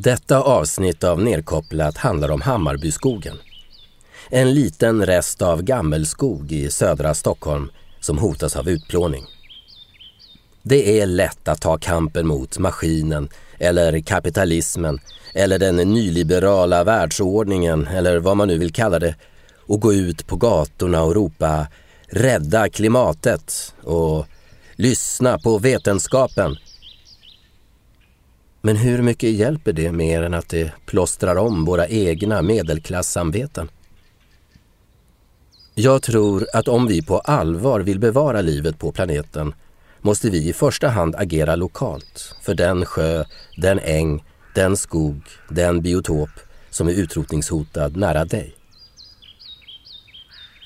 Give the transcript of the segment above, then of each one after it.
Detta avsnitt av Nerkopplat handlar om Hammarbyskogen. En liten rest av gammelskog i södra Stockholm som hotas av utplåning. Det är lätt att ta kampen mot maskinen eller kapitalismen eller den nyliberala världsordningen eller vad man nu vill kalla det och gå ut på gatorna och ropa ”rädda klimatet” och ”lyssna på vetenskapen” Men hur mycket hjälper det mer än att det plåstrar om våra egna medelklassamveten? Jag tror att om vi på allvar vill bevara livet på planeten måste vi i första hand agera lokalt för den sjö, den äng, den skog, den biotop som är utrotningshotad nära dig.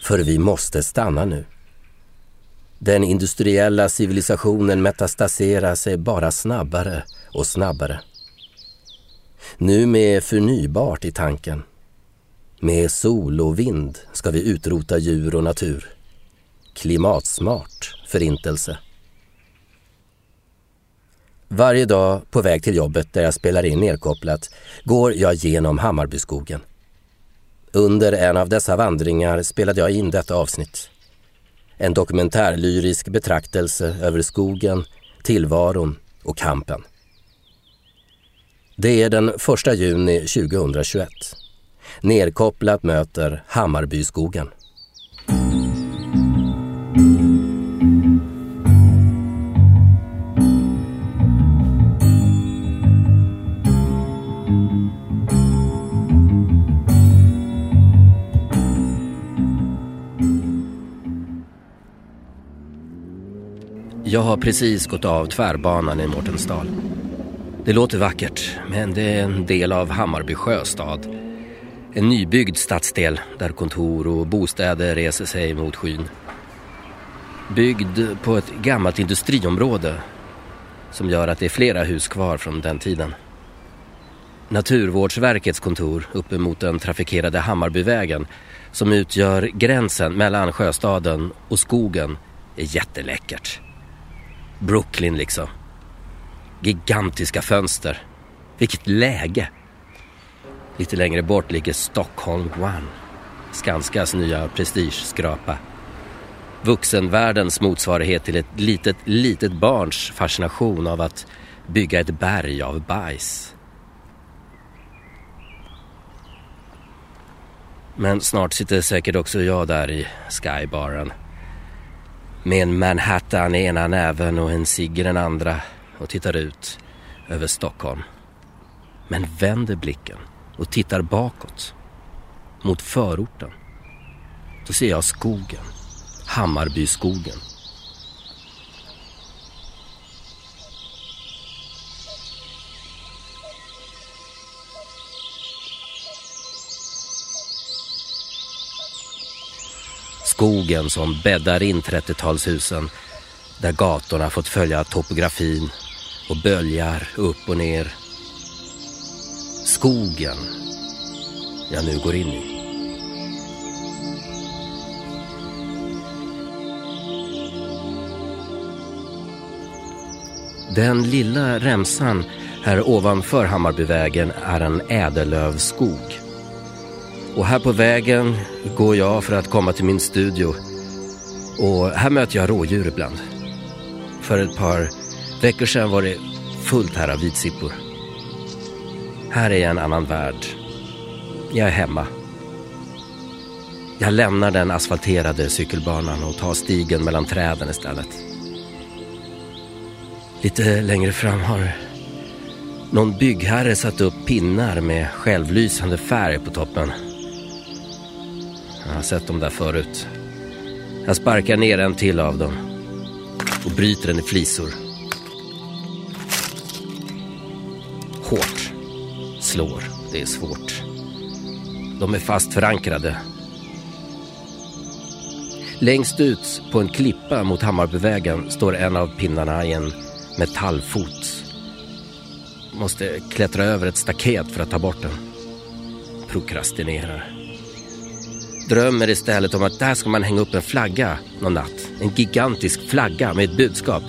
För vi måste stanna nu. Den industriella civilisationen metastaserar sig bara snabbare och snabbare. Nu med förnybart i tanken. Med sol och vind ska vi utrota djur och natur. Klimatsmart förintelse. Varje dag på väg till jobbet där jag spelar in nedkopplat går jag genom Hammarbyskogen. Under en av dessa vandringar spelade jag in detta avsnitt. En dokumentärlyrisk betraktelse över skogen, tillvaron och kampen. Det är den 1 juni 2021. Nerkopplat möter Hammarbyskogen. Jag har precis gått av tvärbanan i Mårtensdal. Det låter vackert, men det är en del av Hammarby sjöstad. En nybyggd stadsdel där kontor och bostäder reser sig mot skyn. Byggd på ett gammalt industriområde som gör att det är flera hus kvar från den tiden. Naturvårdsverkets kontor uppe mot den trafikerade Hammarbyvägen som utgör gränsen mellan sjöstaden och skogen är jätteläckert. Brooklyn liksom. Gigantiska fönster. Vilket läge! Lite längre bort ligger Stockholm One. Skanskas nya prestigeskrapa. Vuxenvärldens motsvarighet till ett litet, litet barns fascination av att bygga ett berg av bajs. Men snart sitter säkert också jag där i skybaren. Med en Manhattan i ena näven och en cigg i den andra och tittar ut över Stockholm. Men vänder blicken och tittar bakåt mot förorten. Då ser jag skogen, Hammarbyskogen. Skogen som bäddar in 30-talshusen där gatorna fått följa topografin och böljar upp och ner. Skogen jag nu går in i. Den lilla remsan här ovanför Hammarbyvägen är en ädellövskog. Och här på vägen går jag för att komma till min studio. Och här möter jag rådjur ibland. För ett par veckor sedan var det fullt här av vitsippor. Här är en annan värld. Jag är hemma. Jag lämnar den asfalterade cykelbanan och tar stigen mellan träden istället. Lite längre fram har någon byggherre satt upp pinnar med självlysande färg på toppen. Jag har sett dem där förut. Jag sparkar ner en till av dem och bryter den i flisor. Slår. Det är svårt. De är fast förankrade. Längst ut på en klippa mot Hammarbyvägen står en av pinnarna i en metallfot. Måste klättra över ett staket för att ta bort den. Prokrastinerar. Drömmer istället om att där ska man hänga upp en flagga någon natt. En gigantisk flagga med ett budskap.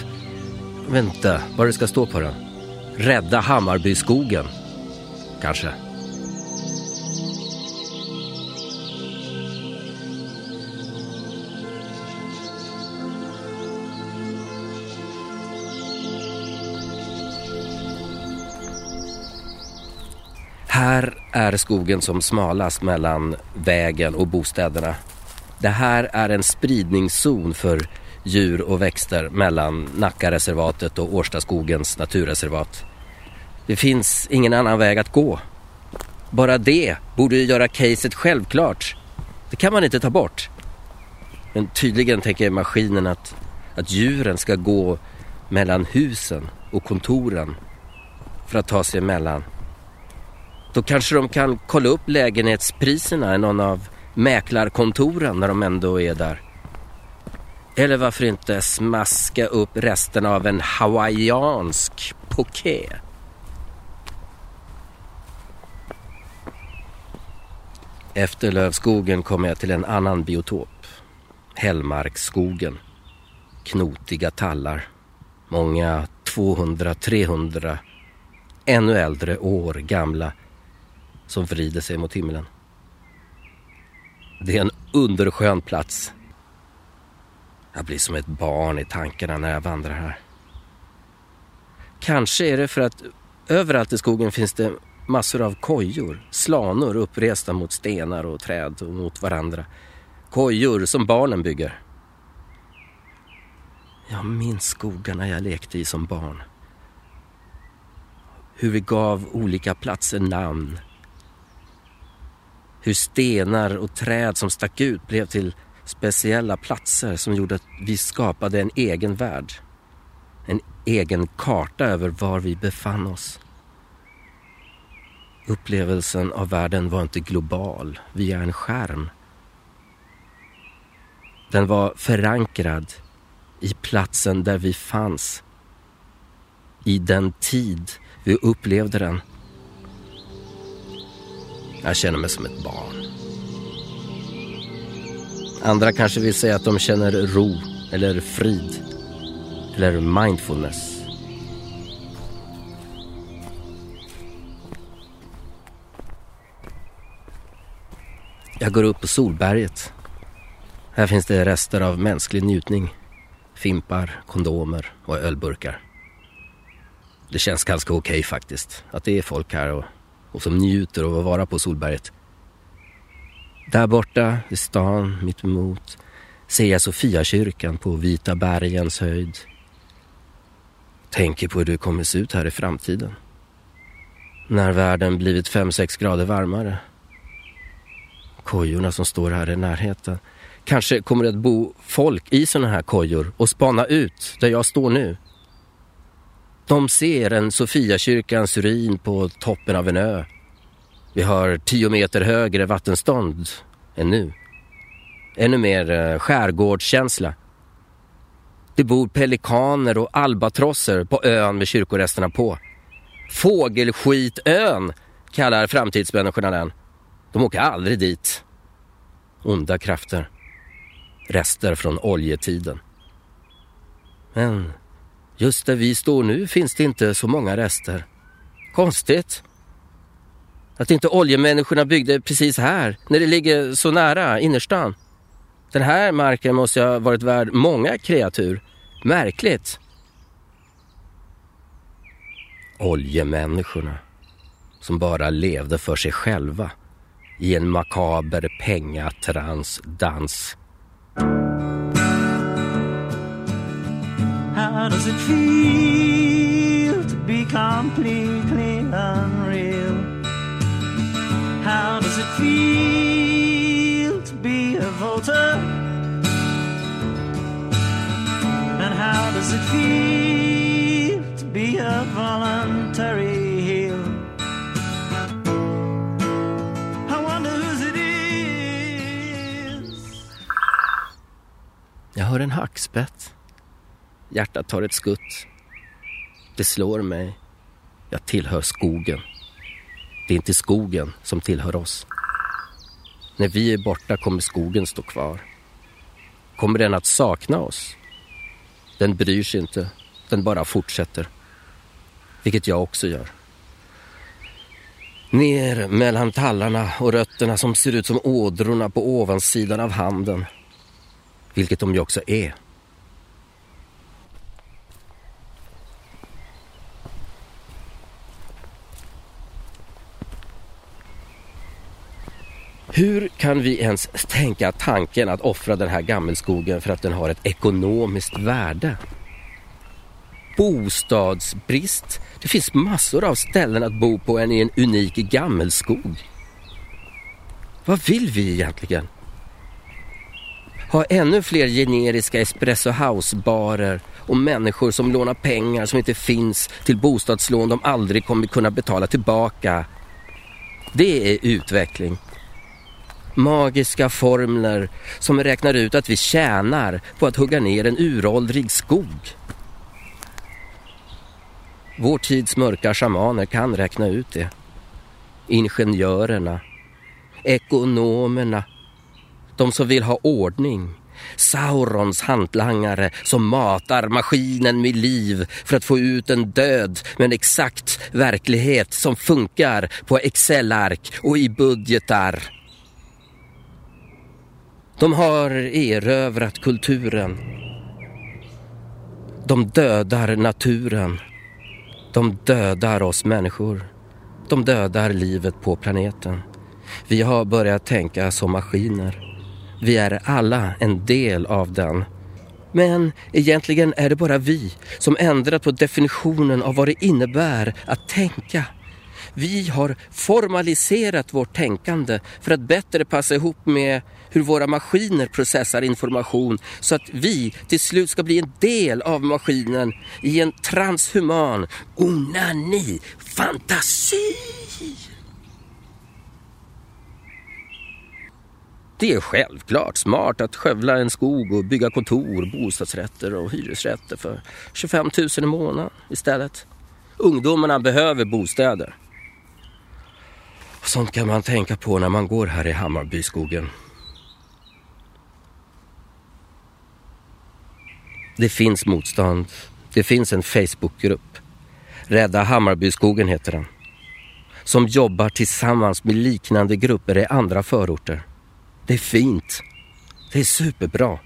Vänta, vad det ska stå på den. Rädda Hammarbyskogen kanske. Här är skogen som smalast mellan vägen och bostäderna. Det här är en spridningszon för djur och växter mellan Nackareservatet och Årstaskogens naturreservat. Det finns ingen annan väg att gå. Bara det borde ju göra caset självklart. Det kan man inte ta bort. Men tydligen tänker maskinen att, att djuren ska gå mellan husen och kontoren för att ta sig emellan. Då kanske de kan kolla upp lägenhetspriserna i någon av mäklarkontoren när de ändå är där. Eller varför inte smaska upp resten av en hawaiiansk poké? Efter lövskogen kommer jag till en annan biotop. Hällmarksskogen. Knotiga tallar. Många 200-300 ännu äldre år gamla som vrider sig mot himlen. Det är en underskön plats. Jag blir som ett barn i tankarna när jag vandrar här. Kanske är det för att överallt i skogen finns det massor av kojor, slanor uppresta mot stenar och träd och mot varandra. Kojor som barnen bygger. Jag minns skogarna jag lekte i som barn. Hur vi gav olika platser namn hur stenar och träd som stack ut blev till speciella platser som gjorde att vi skapade en egen värld. En egen karta över var vi befann oss. Upplevelsen av världen var inte global via en skärm. Den var förankrad i platsen där vi fanns. I den tid vi upplevde den. Jag känner mig som ett barn. Andra kanske vill säga att de känner ro eller frid eller mindfulness. Jag går upp på Solberget. Här finns det rester av mänsklig njutning. Fimpar, kondomer och ölburkar. Det känns ganska okej okay, faktiskt. Att det är folk här och och som njuter av att vara på Solberget. Där borta i stan mitt emot ser jag Sofiakyrkan på Vita bergens höjd. Tänker på hur det kommer se ut här i framtiden. När världen blivit 5-6 grader varmare. Kojorna som står här i närheten. Kanske kommer det att bo folk i sådana här kojor och spana ut där jag står nu. De ser en Sofiakyrkans ruin på toppen av en ö. Vi har tio meter högre vattenstånd än nu. Ännu mer eh, skärgårdskänsla. Det bor pelikaner och albatrosser på ön med kyrkoresterna på. Fågelskitön kallar framtidsmänniskorna den. De åker aldrig dit. Onda krafter. Rester från oljetiden. Men Just där vi står nu finns det inte så många rester. Konstigt. Att inte oljemänniskorna byggde precis här, när det ligger så nära innerstan. Den här marken måste ha varit värd många kreatur. Märkligt. Oljemänniskorna, som bara levde för sig själva i en makaber pengatransdans. How does it feel to be completely unreal? How does it feel to be a voter? And how does it feel to be a voluntary Jag hör en hackspett. Hjärtat tar ett skutt. Det slår mig. Jag tillhör skogen. Det är inte skogen som tillhör oss. När vi är borta kommer skogen stå kvar. Kommer den att sakna oss? Den bryr sig inte. Den bara fortsätter. Vilket jag också gör. Ner mellan tallarna och rötterna som ser ut som ådrorna på ovansidan av handen. Vilket de ju också är. Hur kan vi ens tänka tanken att offra den här gammelskogen för att den har ett ekonomiskt värde? Bostadsbrist. Det finns massor av ställen att bo på än i en unik gammelskog. Vad vill vi egentligen? Ha ännu fler generiska espresso house-barer och människor som lånar pengar som inte finns till bostadslån de aldrig kommer kunna betala tillbaka. Det är utveckling magiska formler som räknar ut att vi tjänar på att hugga ner en uråldrig skog. Vår tids mörka shamaner kan räkna ut det. Ingenjörerna, ekonomerna, de som vill ha ordning. Saurons hantlangare som matar maskinen med liv för att få ut en död med en exakt verklighet som funkar på Excel-ark och i budgetar. De har erövrat kulturen. De dödar naturen. De dödar oss människor. De dödar livet på planeten. Vi har börjat tänka som maskiner. Vi är alla en del av den. Men egentligen är det bara vi som ändrat på definitionen av vad det innebär att tänka. Vi har formaliserat vårt tänkande för att bättre passa ihop med hur våra maskiner processar information så att vi till slut ska bli en del av maskinen i en transhuman onani-fantasi. Det är självklart smart att skövla en skog och bygga kontor, bostadsrätter och hyresrätter för 25 000 i månaden istället. Ungdomarna behöver bostäder. Sånt kan man tänka på när man går här i Hammarbyskogen. Det finns motstånd. Det finns en Facebookgrupp. Rädda Hammarbyskogen heter den. Som jobbar tillsammans med liknande grupper i andra förorter. Det är fint. Det är superbra.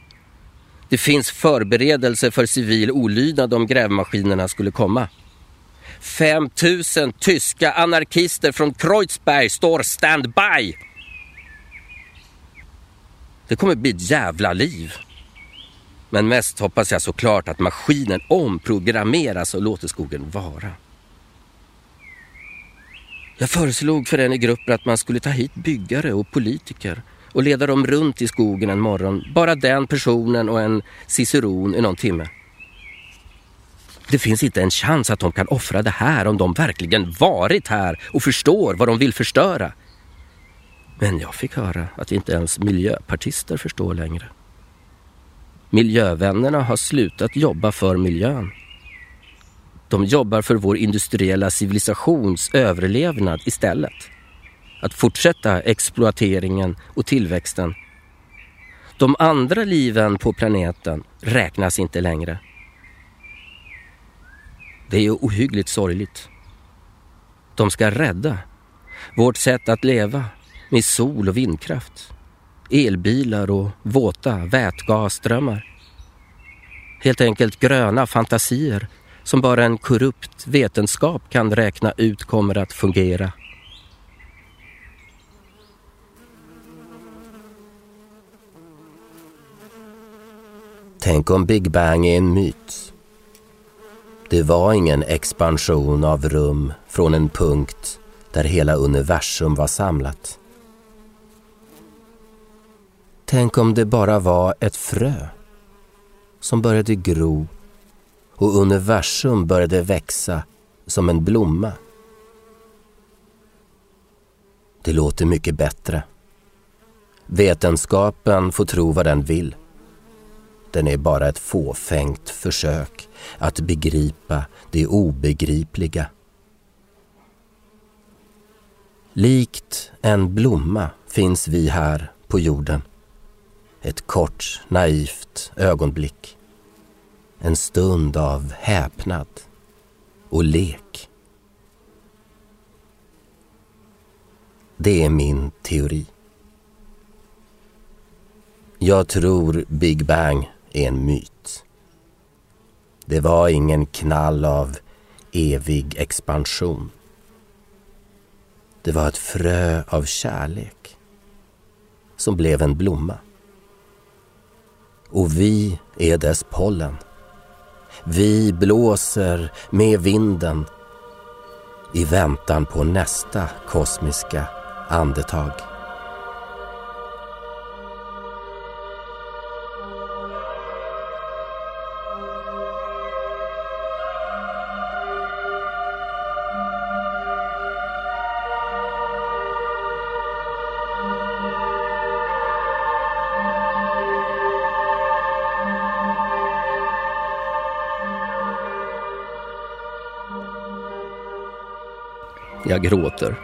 Det finns förberedelser för civil olydnad om grävmaskinerna skulle komma. 5000 tyska anarkister från Kreuzberg står standby. Det kommer bli ett jävla liv. Men mest hoppas jag såklart att maskinen omprogrammeras och låter skogen vara. Jag föreslog för en i gruppen att man skulle ta hit byggare och politiker och leda dem runt i skogen en morgon. Bara den personen och en ciceron i någon timme. Det finns inte en chans att de kan offra det här om de verkligen varit här och förstår vad de vill förstöra. Men jag fick höra att inte ens miljöpartister förstår längre. Miljövännerna har slutat jobba för miljön. De jobbar för vår industriella civilisations överlevnad istället. Att fortsätta exploateringen och tillväxten. De andra liven på planeten räknas inte längre. Det är ohyggligt sorgligt. De ska rädda vårt sätt att leva med sol och vindkraft elbilar och våta vätgasströmmar. Helt enkelt gröna fantasier som bara en korrupt vetenskap kan räkna ut kommer att fungera. Tänk om Big Bang är en myt. Det var ingen expansion av rum från en punkt där hela universum var samlat. Tänk om det bara var ett frö som började gro och universum började växa som en blomma. Det låter mycket bättre. Vetenskapen får tro vad den vill. Den är bara ett fåfängt försök att begripa det obegripliga. Likt en blomma finns vi här på jorden. Ett kort, naivt ögonblick. En stund av häpnad och lek. Det är min teori. Jag tror Big Bang är en myt. Det var ingen knall av evig expansion. Det var ett frö av kärlek som blev en blomma. Och vi är dess pollen. Vi blåser med vinden i väntan på nästa kosmiska andetag. Jag gråter.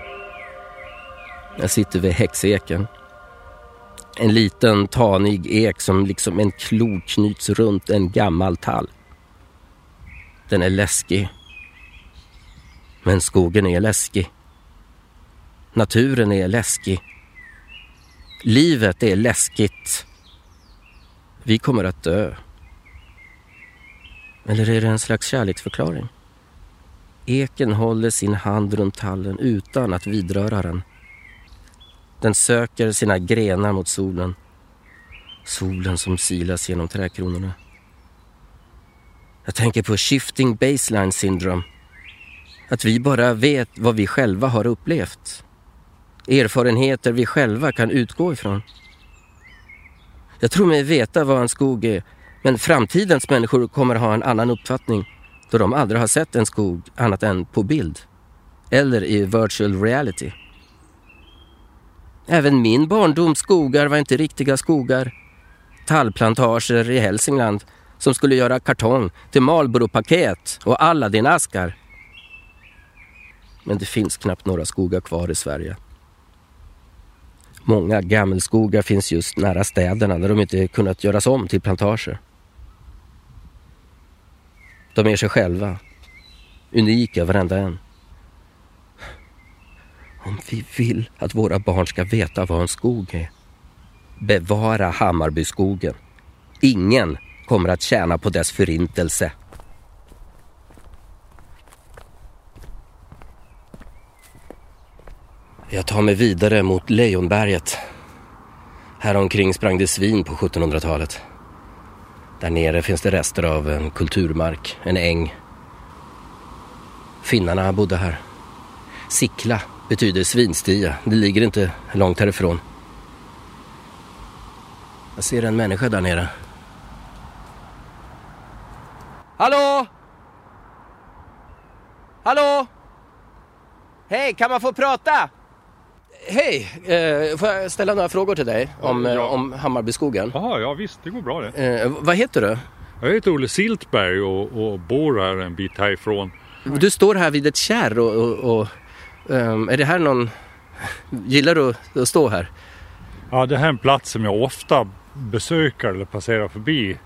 Jag sitter vid häxeken. En liten tanig ek som liksom en klo knyts runt en gammal tall. Den är läskig. Men skogen är läskig. Naturen är läskig. Livet är läskigt. Vi kommer att dö. Eller är det en slags kärleksförklaring? Eken håller sin hand runt tallen utan att vidröra den. Den söker sina grenar mot solen. Solen som silas genom trädkronorna. Jag tänker på shifting baseline syndrome. Att vi bara vet vad vi själva har upplevt. Erfarenheter vi själva kan utgå ifrån. Jag tror mig veta vad en skog är, men framtidens människor kommer ha en annan uppfattning då de aldrig har sett en skog annat än på bild eller i virtual reality. Även min barndoms skogar var inte riktiga skogar. Tallplantager i Hälsingland som skulle göra kartong till Marlboro-paket och Aladdin-askar. Men det finns knappt några skogar kvar i Sverige. Många gammelskogar finns just nära städerna där de inte kunnat göras om till plantager. De är sig själva. Unika varenda en. Om vi vill att våra barn ska veta vad en skog är. Bevara Hammarbyskogen. Ingen kommer att tjäna på dess förintelse. Jag tar mig vidare mot Lejonberget. Här omkring sprang det svin på 1700-talet. Där nere finns det rester av en kulturmark, en äng. Finnarna bodde här. Sickla betyder svinstia. Det ligger inte långt härifrån. Jag ser en människa där nere. Hallå? Hallå? Hej, kan man få prata? Hej, eh, får jag ställa några frågor till dig om, ja. Eh, om Hammarbyskogen? Jaha, ja visst, det går bra det. Eh, vad heter du? Jag heter Olle Siltberg och, och, bor här en bit härifrån. Du står här vid ett kärr och, och, och um, är det här någon... Gillar du att stå här? Ja, det här är en plats som jag ofta besöker eller passerar förbi.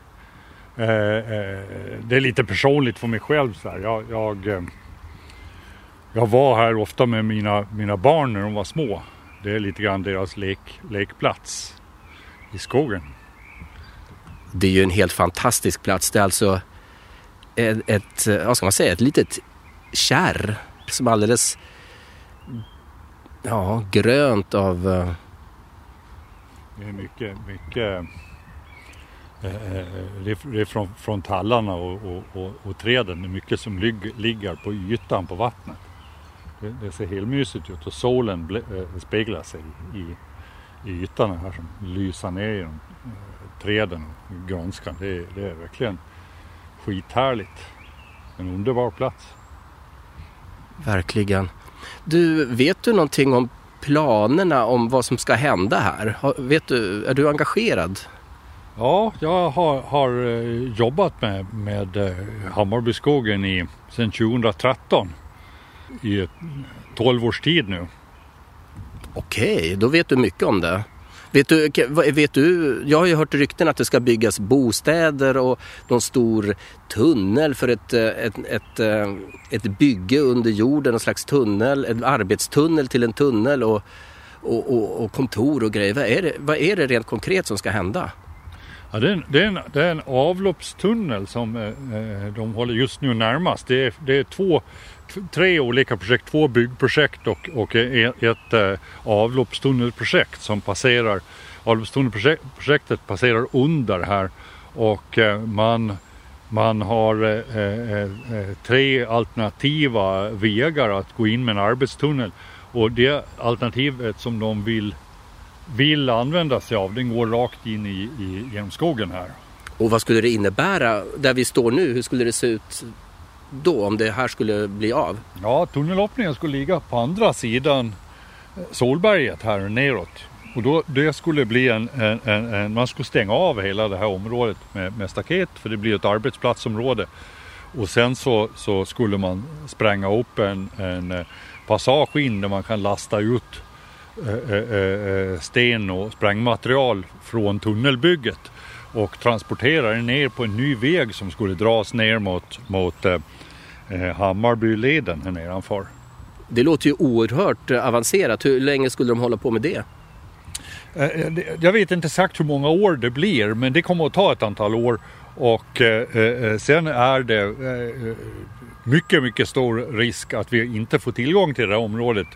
Eh, eh, det är lite personligt för mig själv. Så här. Jag, jag eh, jag var här ofta med mina, mina barn när de var små. Det är lite grann deras lek, lekplats i skogen. Det är ju en helt fantastisk plats. Det är alltså ett, ett vad ska man säga, ett litet kärr som alldeles ja, grönt av... Eh, det är mycket, mycket eh, eh, det är från, från tallarna och, och, och, och träden. Det är mycket som ligger på ytan på vattnet. Det, ser helt mysigt ut och solen äh, speglar sig i, i ytan här som lyser ner genom äh, träden och grönskan. Det, det är verkligen skithärligt. En underbar plats. Verkligen. Du, vet du någonting om planerna om vad som ska hända här? Vet du, är du engagerad? Ja, jag har, har eh, jobbat med, med Hammarbyskogen i, sedan 2013 i 12 års tid nu. Okej, då vet du mycket om det. Vet du, vet du, jag har ju hört rykten att det ska byggas bostäder och någon stor tunnel för ett, ett, ett, ett bygge under jorden, en slags tunnel, en arbetstunnel till en tunnel och, och, och, och kontor och grejer. Vad är, det, vad är det rent konkret som ska hända? Ja, det, är en, det, är en, det är en avloppstunnel som eh, eh de håller just nu närmast. Det är, det är två, tre olika projekt, två byggprojekt och, och ett, ett eh, avloppstunnelprojekt som passerar. Avloppstunnelprojektet passerar under här och eh, man man har eh, eh, eh, tre alternativa vägar att gå in med en arbetstunnel och det alternativet som de vill, vill använda sig av den går rakt in i, i, genom skogen här. Och vad skulle det innebära där vi står nu? Hur skulle det se ut då om det här skulle bli av? Ja, tunnelöppningen skulle ligga på andra sidan Solberget här neråt. Och då, det skulle bli en, en, en, en, man skulle stänga av hela det här området med, med staket för det blir ett arbetsplatsområde. Och sen så, så skulle man spränga upp en, en eh, passage in där man kan lasta ut eh, eh, sten och sprängmaterial från tunnelbygget och transportera det ner på en ny väg som skulle dras ner mot, mot eh, Hammarbyleden här nedanför. Det låter ju oerhört avancerat. Hur länge skulle de hålla på med det? Eh, jag vet inte exakt hur många år det blir men det kommer att ta ett antal år och eh, eh, sen är det mycket, mycket stor risk att vi inte får tillgång till det här området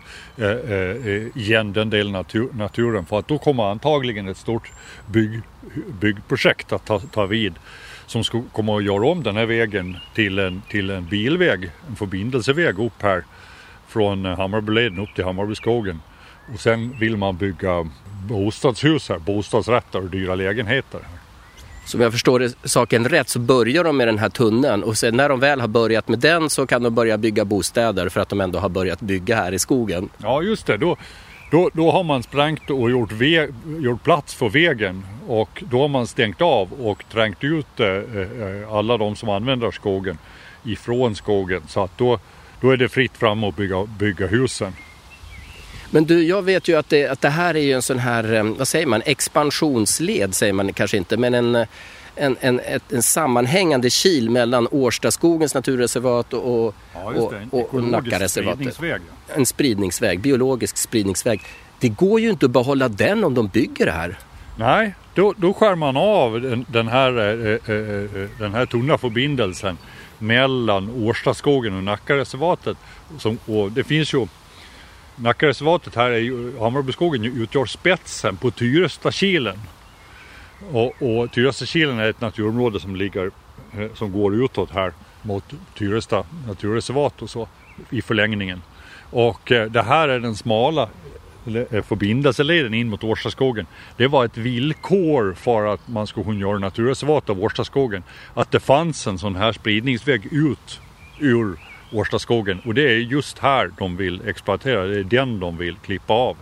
igen, den delen av naturen. För att då kommer antagligen ett stort bygg, byggprojekt att ta, ta vid som ska, kommer att göra om den här vägen till en, till en bilväg, en förbindelseväg upp här från Hammarbyleden upp till Hammarbyskogen. Och sen vill man bygga bostadshus här, bostadsrätter och dyra lägenheter. Så om jag förstår det, saken rätt så börjar de med den här tunneln och sen när de väl har börjat med den så kan de börja bygga bostäder för att de ändå har börjat bygga här i skogen. Ja just det, då, då, då har man sprängt och gjort, väg, gjort plats för vägen och då har man stängt av och trängt ut eh, eh alla de som använder skogen ifrån skogen så att då, då är det fritt fram att bygga, bygga husen. Men du, jag vet ju att det, att det här är ju en sån här, eh, vad säger man, expansionsled säger man kanske inte, men en, en, en, ett, en sammanhängande kil mellan Årstaskogens naturreservat och, och, ja, och, och, och Nackareservatet. Spridningsväg. En spridningsväg, biologisk spridningsväg. Det går ju inte att behålla den om de bygger det här. Nej, då, då skär man av den, den här, eh eh, eh, eh, den här tunna förbindelsen mellan Årstaskogen och Nackareservatet. Som, och det finns ju Nackareservatet här är ju, Hammarbyskogen utgör spetsen på Tyrestakilen. Och, och Tyrestakilen är ett naturområde som ligger, eh, som går utåt här mot Tyresta naturreservat och så i förlängningen. Och eh, det här är den smala förbindelseleden in mot Årstaskogen. Det var ett villkor för att man skulle kunna göra naturreservat av Årstaskogen. Att det fanns en sån här spridningsväg ut ur Årstaskogen och det är just här de vill exploatera, det är den de vill klippa av.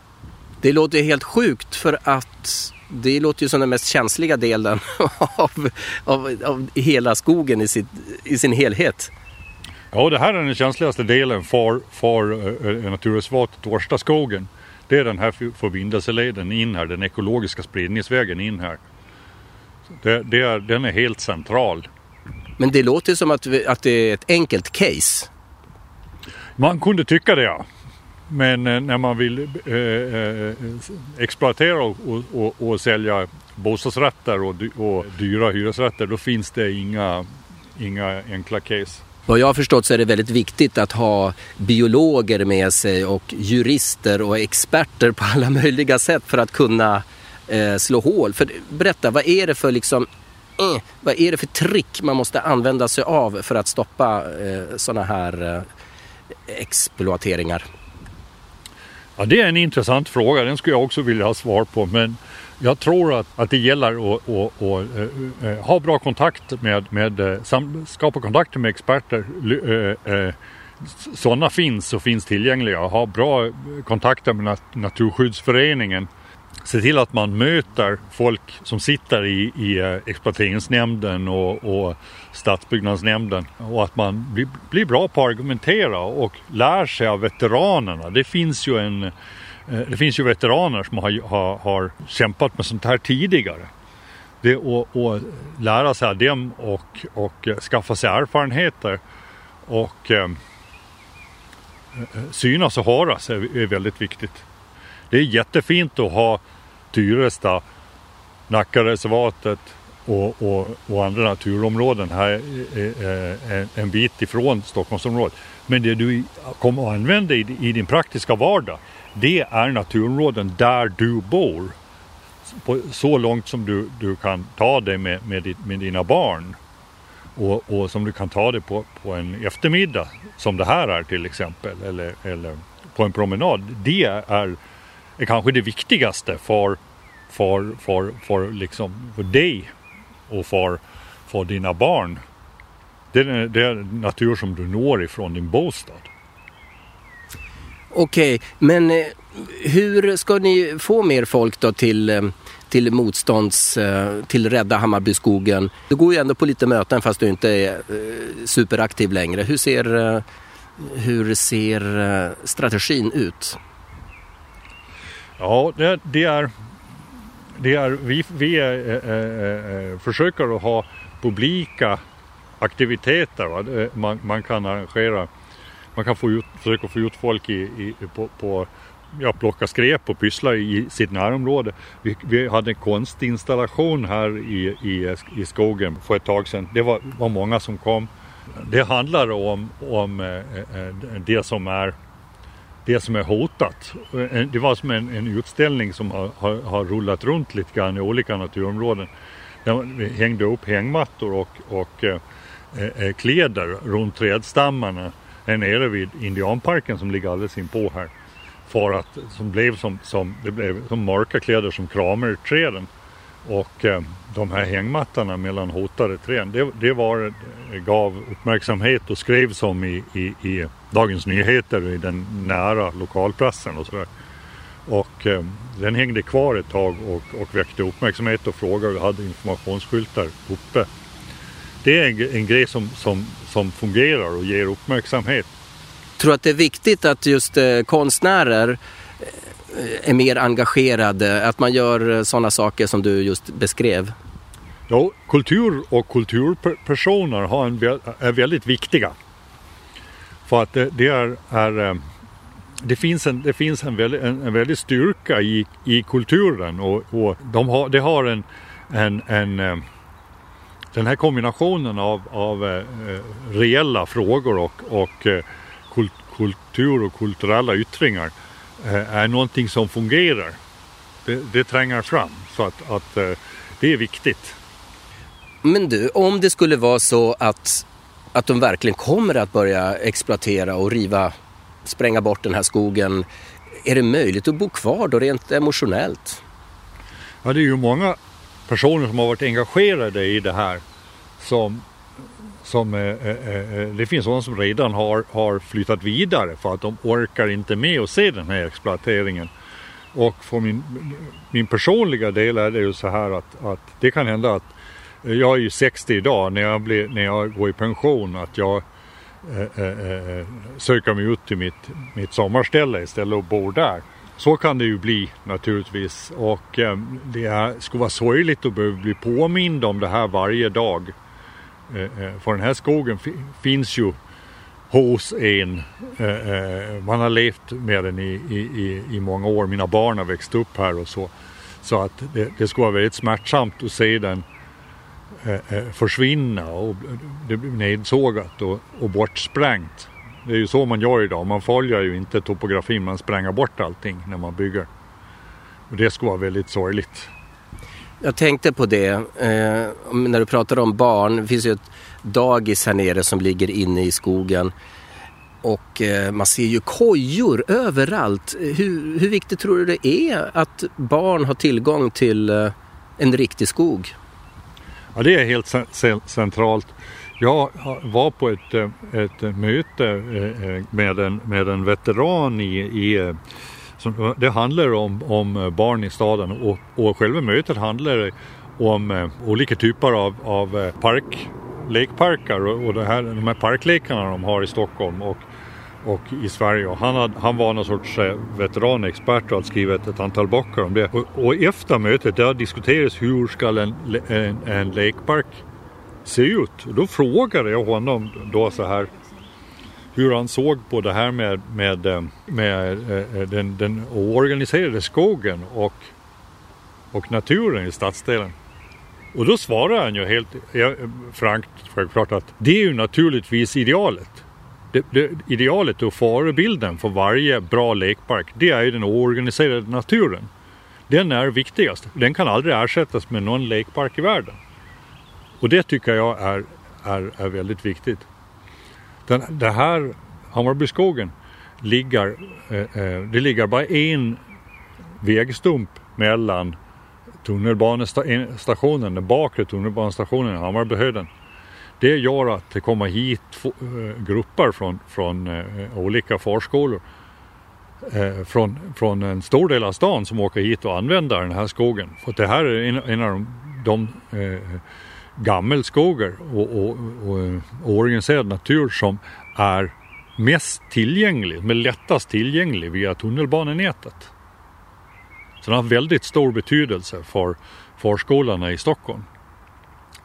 Det låter helt sjukt för att det låter ju som den mest känsliga delen av, av, av hela skogen i, sitt, i sin helhet. Ja, det här är den känsligaste delen för, för äh, naturreservatet Årstaskogen. Det är den här förbindelseleden in här, den ekologiska spridningsvägen in här. Det, det är, den är helt central. Men det låter som att, att det är ett enkelt case. Man kunde tycka det ja. Men eh, när man vill eh, eh, exploatera och, och, och, sälja bostadsrätter och, och dyra hyresrätter då finns det inga, inga enkla case. Vad jag har förstått så är det väldigt viktigt att ha biologer med sig och jurister och experter på alla möjliga sätt för att kunna eh, slå hål. För berätta, vad är det för liksom eh, vad är det för trick man måste använda sig av för att stoppa eh, sådana här eh, exploateringar? Ja, det är en intressant fråga. Den skulle jag också vilja ha svar på. Men jag tror att, att det gäller att, att, att, att eh, eh, ha bra kontakt med, med eh, skapa kontakter med experter. Sådana finns och finns tillgängliga. Ha bra kontakter med Naturskyddsföreningen se till att man möter folk som sitter i, i exploateringsnämnden och, och stadsbyggnadsnämnden och att man blir, blir, bra på att argumentera och lär sig av veteranerna. Det finns ju, en, Eh, det finns ju veteraner som har, har, har kämpat med sånt här tidigare. Det, och, och lära sig av dem och, och skaffa sig erfarenheter och eh, eh, synas och höras är, är väldigt viktigt. Det är jättefint att ha Tyresta, Nackareservatet och, och, och andra naturområden här eh, en, en bit ifrån Stockholmsområdet. Men det du kommer att använda i, i din praktiska vardag det är naturområden där du bor. På, så långt som du, du kan ta dig med, med, med dina barn. Och, och, som du kan ta dig på, på en eftermiddag som det här är till exempel. Eller, eller på en promenad. Det är, är kanske det viktigaste för, för, för, för, liksom, för dig och för, för dina barn. Det är, det är natur som du når ifrån din bostad. Okej, okay, men eh, hur ska ni få mer folk då till, eh, till motstånds, eh, till Rädda Hammarbyskogen? Du går ju ändå på lite möten fast du inte är superaktiv längre. Hur ser, hur ser strategin ut? Ja, det, det är, det är, vi, vi är, äh, försöker att ha publika aktiviteter. Man, man kan arrangera man kan få ut, försöka få ut folk i, i, på, på ja, plocka skräp och pyssla i sitt närområde. Vi, vi hade en konstinstallation här i, i, i skogen för ett tag sedan. Det var, var många som kom. Det handlar om, om eh, eh det som är det som är hotat. Det var som en, en utställning som har, har, har, rullat runt lite grann i olika naturområden. Där vi hängde upp hängmattor och, och eh, Eh, eh, kläder runt trädstammarna här nere vid indianparken som ligger alldeles inpå här. För att, som blev som, som, det blev som mörka kläder som kramar träden. Och eh, de här hängmattorna mellan hotade träd, det, det var, eh, gav uppmärksamhet och skrevs om i, i, i Dagens Nyheter i den nära lokalpressen och sådär. Och eh, den hängde kvar ett tag och, och väckte uppmärksamhet och frågor. Vi hade informationsskyltar uppe det är en, en grej som, som, som fungerar och ger uppmärksamhet. Tror du att det är viktigt att just eh, konstnärer eh, är mer engagerade, att man gör eh, sådana saker som du just beskrev? Ja, kultur och kulturpersoner har en, är väldigt viktiga. För att det, det är, är, eh, det finns en, det finns en, väldigt, en, en väldigt styrka i, i kulturen och, och de har, det har en, en, en den här kombinationen av, av eh, reella frågor och, och eh, kultur och kulturella yttringar eh, är någonting som fungerar. Det, det tränger fram så att, att eh, det är viktigt. Men du, om det skulle vara så att, att de verkligen kommer att börja exploatera och riva, spränga bort den här skogen. Är det möjligt att bo kvar då rent emotionellt? Ja, det är ju många personer som har varit engagerade i det här som, som eh eh, eh, eh, det finns sådana som redan har, har flyttat vidare för att de orkar inte med att se den här exploateringen. Och för min, min personliga del är det ju så här att, att det kan hända att eh, jag är ju 60 idag när jag, blir, när jag går i pension att jag eh, eh, söker mig ut till mitt, mitt sommarställe istället och bor där. Så kan det ju bli naturligtvis och eh, det är, skulle vara sorgligt att behöva bli påmind om det här varje dag. Eh, eh för den här skogen finns ju hos en. Eh, eh, man har levt med den i, i, i många år. Mina barn har växt upp här och så. Så att det, det skulle vara väldigt smärtsamt att se den eh, försvinna och det blir nedsågat och, och bortsprängt. Det är ju så man gör idag. Man följer ju inte topografin, man spränger bort allting när man bygger. Och det skulle vara väldigt sorgligt. Jag tänkte på det eh, när du pratar om barn. Det finns ju ett dagis här nere som ligger inne i skogen. Och eh, man ser ju kojor överallt. Hur, hur viktigt tror du det är att barn har tillgång till eh, en riktig skog? Ja, det är helt centralt. Jag var på ett, eh, ett möte eh, eh, med en, med en veteran i, i som, det handlar om, om barn i staden och, och själva mötet handlar om olika typer av, av park, lekparker och, och det här, de här parklekarna de har i Stockholm och, och i Sverige. Och han, had, han var någon sorts veteranexpert och hade skrivit ett antal böcker om det. Och, och efter mötet där diskuterades hur ska en, en, en lekpark se ut? Och då frågade jag honom då så här hur han såg på det här med, med, eh, med, eh, eh, den, den oorganiserade skogen och, och naturen i stadsdelen. Och då svarar han ju helt frankt självklart att det är ju naturligtvis idealet. Det, det, idealet och förebilden för varje bra lekpark det är ju den oorganiserade naturen. Den är viktigast. Den kan aldrig ersättas med någon lekpark i världen. Och det tycker jag är, är, är väldigt viktigt. Den, det här Hammarbyskogen ligger, eh, eh, det ligger bara en vägstump mellan tunnelbanestationen, den bakre tunnelbanestationen i Hammarbyhöjden. Det gör att det kommer hit eh, grupper från, från eh, olika förskolor eh, från, från en stor del av stan som åker hit och använder den här skogen. För det här är en, en av de, de eh, gammelskogar och, och, och, och organiserad natur som är mest tillgänglig, men lättast tillgänglig via tunnelbanenätet. Så den har väldigt stor betydelse för förskolorna i Stockholm.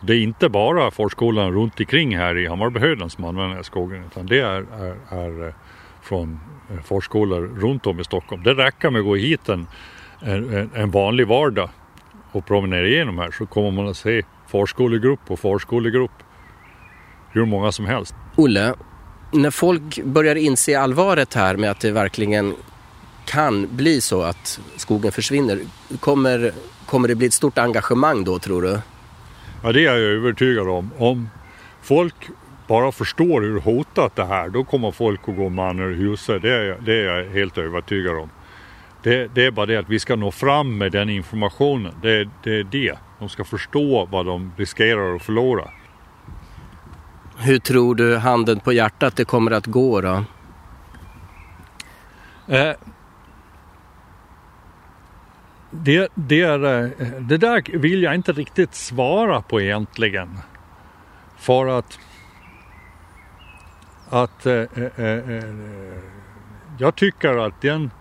Det är inte bara förskolorna runt omkring här i Hammarbyhöjden som använder den här skogen utan det är, är, är eh, från eh, förskolor runt om i Stockholm. Det räcker med att gå hit en, en, en vanlig vardag och promenera igenom här så kommer man att se förskolegrupp och förskolegrupp hur många som helst. Olle, när folk börjar inse allvaret här med att det verkligen kan bli så att skogen försvinner, kommer, kommer det bli ett stort engagemang då tror du? Ja det är jag övertygad om. Om folk bara förstår hur hotat det här, då kommer folk att gå man ur huset. Det är, det är jag helt övertygad om. Det, det, är bara det att vi ska nå fram med den informationen. Det, det är det. De ska förstå vad de riskerar att förlora. Hur tror du, handen på hjärtat, det kommer att gå då? Eh, det, det, är, eh, det där vill jag inte riktigt svara på egentligen. För att, att eh, eh, eh jag tycker att den,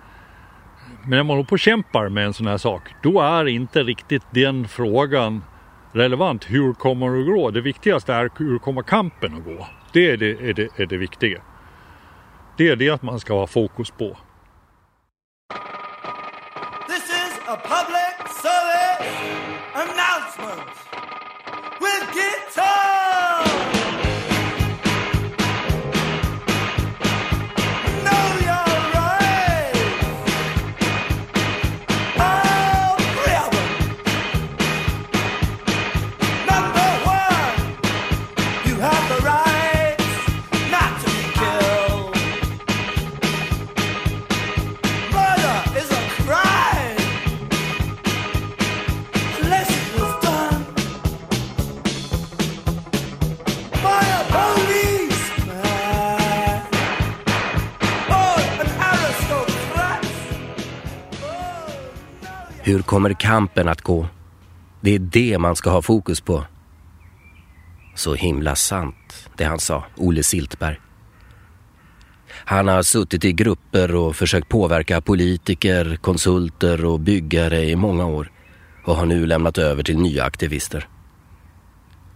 men när man håller på och kämpar med en sån här sak, då är inte riktigt den frågan relevant. Hur kommer det att gå? Det viktigaste är hur kommer kampen att gå? Det är det, är det, är det viktiga. Det är det att man ska ha fokus på. Hur kommer kampen att gå? Det är det man ska ha fokus på. Så himla sant, det han sa, Olle Siltberg. Han har suttit i grupper och försökt påverka politiker, konsulter och byggare i många år och har nu lämnat över till nya aktivister.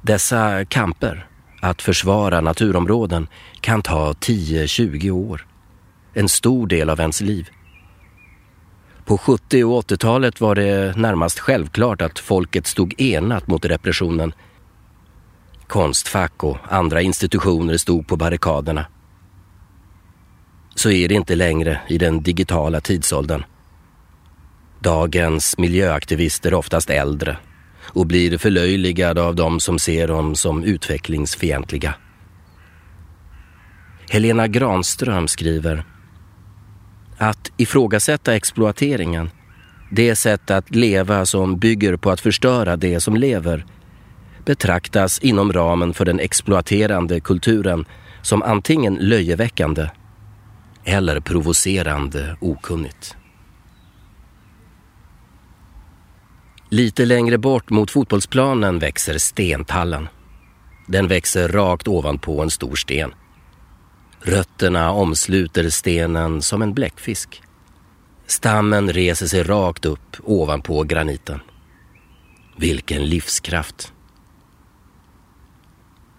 Dessa kamper, att försvara naturområden, kan ta 10-20 år. En stor del av ens liv. På 70 och 80-talet var det närmast självklart att folket stod enat mot repressionen. Konstfack och andra institutioner stod på barrikaderna. Så är det inte längre i den digitala tidsåldern. Dagens miljöaktivister är oftast äldre och blir förlöjligade av de som ser dem som utvecklingsfientliga. Helena Granström skriver att ifrågasätta exploateringen, det sätt att leva som bygger på att förstöra det som lever, betraktas inom ramen för den exploaterande kulturen som antingen löjeväckande eller provocerande okunnigt. Lite längre bort mot fotbollsplanen växer stentallen. Den växer rakt ovanpå en stor sten. Rötterna omsluter stenen som en bläckfisk. Stammen reser sig rakt upp ovanpå graniten. Vilken livskraft!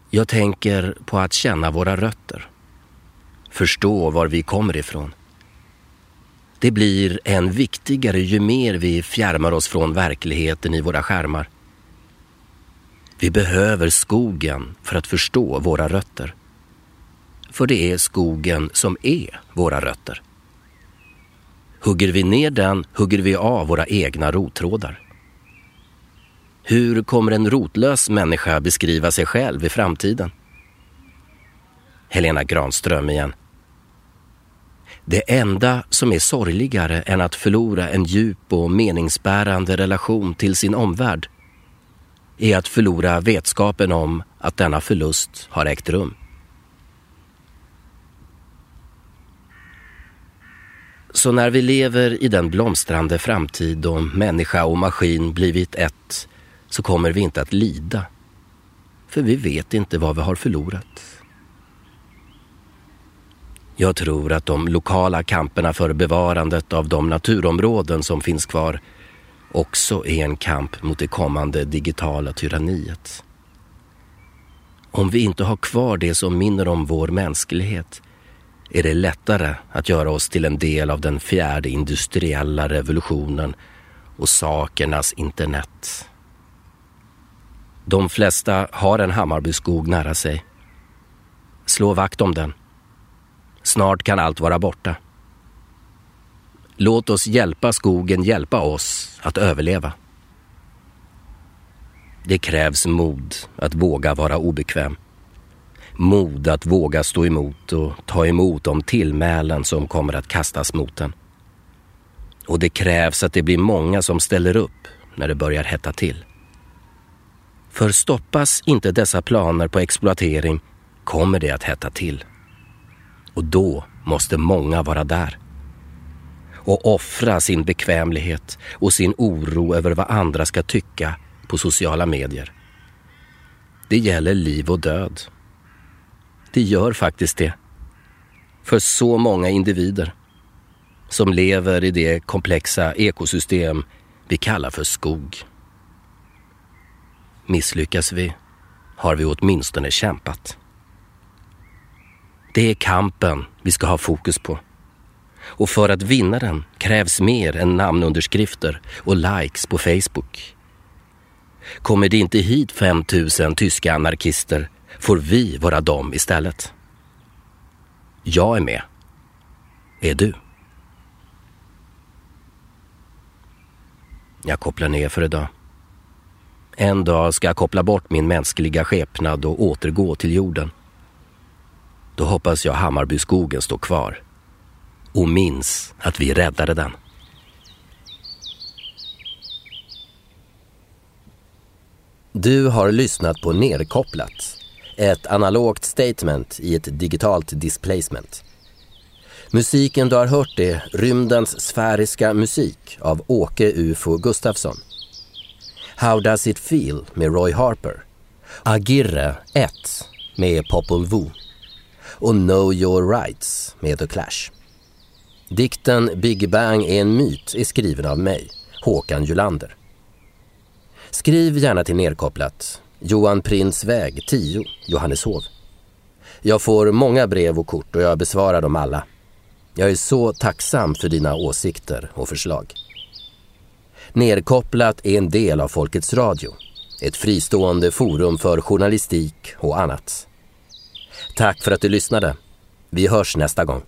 Jag tänker på att känna våra rötter. förstå var vi kommer ifrån. Det blir än viktigare ju mer vi fjärmar oss från verkligheten i våra skärmar. Vi behöver skogen för att förstå våra rötter. För det är skogen som är våra rötter. Hugger vi ner den hugger vi av våra egna rottrådar. Hur kommer en rotlös människa beskriva sig själv i framtiden? Helena Granström igen. Det enda som är sorgligare än att förlora en djup och meningsbärande relation till sin omvärld är att förlora vetskapen om att denna förlust har ägt rum. Så när vi lever i den blomstrande framtid då människa och maskin blivit ett så kommer vi inte att lida. För vi vet inte vad vi har förlorat. Jag tror att de lokala kamperna för bevarandet av de naturområden som finns kvar också är en kamp mot det kommande digitala tyranniet. Om vi inte har kvar det som minner om vår mänsklighet är det lättare att göra oss till en del av den fjärde industriella revolutionen och sakernas internet. De flesta har en Hammarbyskog nära sig. Slå vakt om den. Snart kan allt vara borta. Låt oss hjälpa skogen hjälpa oss att överleva. Det krävs mod att våga vara obekväm. Mod att våga stå emot och ta emot de tillmälen som kommer att kastas mot en. Och det krävs att det blir många som ställer upp när det börjar hetta till. För stoppas inte dessa planer på exploatering kommer det att hetta till. Och då måste många vara där. Och offra sin bekvämlighet och sin oro över vad andra ska tycka på sociala medier. Det gäller liv och död. Det gör faktiskt det. För så många individer som lever i det komplexa ekosystem vi kallar för skog. Misslyckas vi har vi åtminstone kämpat. Det är kampen vi ska ha fokus på. Och för att vinna den krävs mer än namnunderskrifter och likes på Facebook. Kommer det inte hit 5000 tyska anarkister får vi vara dem istället. Jag är med. Är du? Jag kopplar ner för idag. En dag ska jag koppla bort min mänskliga skepnad och återgå till jorden. Då hoppas jag Hammarbyskogen står kvar. Och minns att vi räddade den. Du har lyssnat på Nerkopplat. Ett analogt statement i ett digitalt displacement. Musiken du har hört är Rymdens sfäriska musik av Åke UFO Gustafsson. How Does It Feel med Roy Harper. Agirre 1 med Popol Vuh och Know Your Rights med The Clash. Dikten Big Bang är en myt är skriven av mig, Håkan Julander. Skriv gärna till Nerkopplat, Johan Prins väg 10, Johanneshov. Jag får många brev och kort och jag besvarar dem alla. Jag är så tacksam för dina åsikter och förslag. Nerkopplat är en del av Folkets Radio, ett fristående forum för journalistik och annat. Tack för att du lyssnade. Vi hörs nästa gång.